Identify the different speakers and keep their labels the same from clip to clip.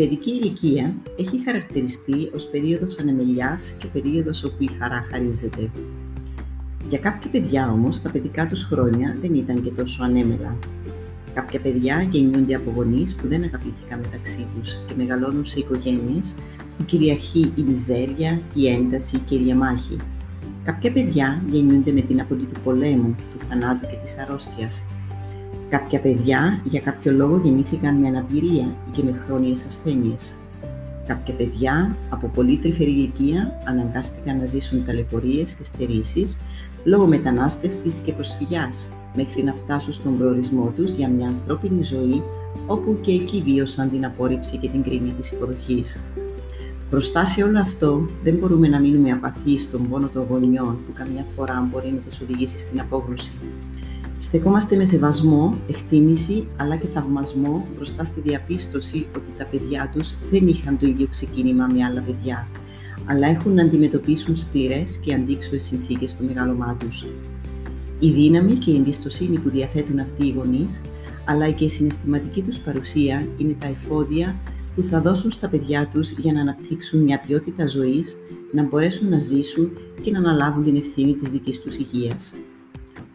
Speaker 1: παιδική ηλικία έχει χαρακτηριστεί ως περίοδος ανεμελιάς και περίοδος όπου η χαρά χαρίζεται. Για κάποια παιδιά όμως, τα παιδικά τους χρόνια δεν ήταν και τόσο ανέμελα. Κάποια παιδιά γεννιούνται από γονείς που δεν αγαπήθηκαν μεταξύ τους και μεγαλώνουν σε οικογένειες που κυριαρχεί η μιζέρια, η ένταση και η διαμάχη. Κάποια παιδιά γεννιούνται με την απολύτου του πολέμου, του θανάτου και της αρρώστιας Κάποια παιδιά για κάποιο λόγο γεννήθηκαν με αναπηρία ή και με χρόνιες ασθένειες. Κάποια παιδιά από πολύ τρυφερή ηλικία αναγκάστηκαν να ζήσουν ταλαιπωρίες και στερήσεις λόγω μετανάστευσης και προσφυγιάς μέχρι να φτάσουν στον προορισμό τους για μια ανθρώπινη ζωή όπου και εκεί βίωσαν την απόρριψη και την κρίνη της υποδοχής. Μπροστά σε όλο αυτό δεν μπορούμε να μείνουμε απαθείς στον πόνο των γονιών που καμιά φορά μπορεί να τους οδηγήσει στην απόγνωση. Στεκόμαστε με σεβασμό, εκτίμηση αλλά και θαυμασμό μπροστά στη διαπίστωση ότι τα παιδιά τους δεν είχαν το ίδιο ξεκίνημα με άλλα παιδιά, αλλά έχουν να αντιμετωπίσουν σκληρές και αντίξωες συνθήκες στο μεγάλωμά τους. Η δύναμη και η εμπιστοσύνη που διαθέτουν αυτοί οι γονείς, αλλά και η συναισθηματική τους παρουσία είναι τα εφόδια που θα δώσουν στα παιδιά τους για να αναπτύξουν μια ποιότητα ζωής, να μπορέσουν να ζήσουν και να αναλάβουν την ευθύνη της δικής τους υγείας.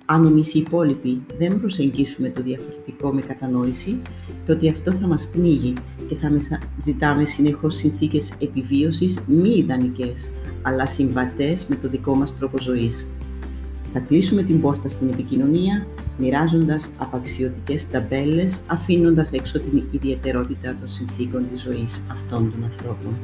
Speaker 1: Αν εμείς οι υπόλοιποι δεν προσεγγίσουμε το διαφορετικό με κατανόηση, τότε αυτό θα μας πνίγει και θα ζητάμε συνεχώς συνθήκες επιβίωσης μη ιδανικές, αλλά συμβατές με το δικό μας τρόπο ζωής. Θα κλείσουμε την πόρτα στην επικοινωνία, μοιράζοντας απαξιωτικές ταμπέλες, αφήνοντας έξω την ιδιαιτερότητα των συνθήκων της ζωής αυτών των ανθρώπων.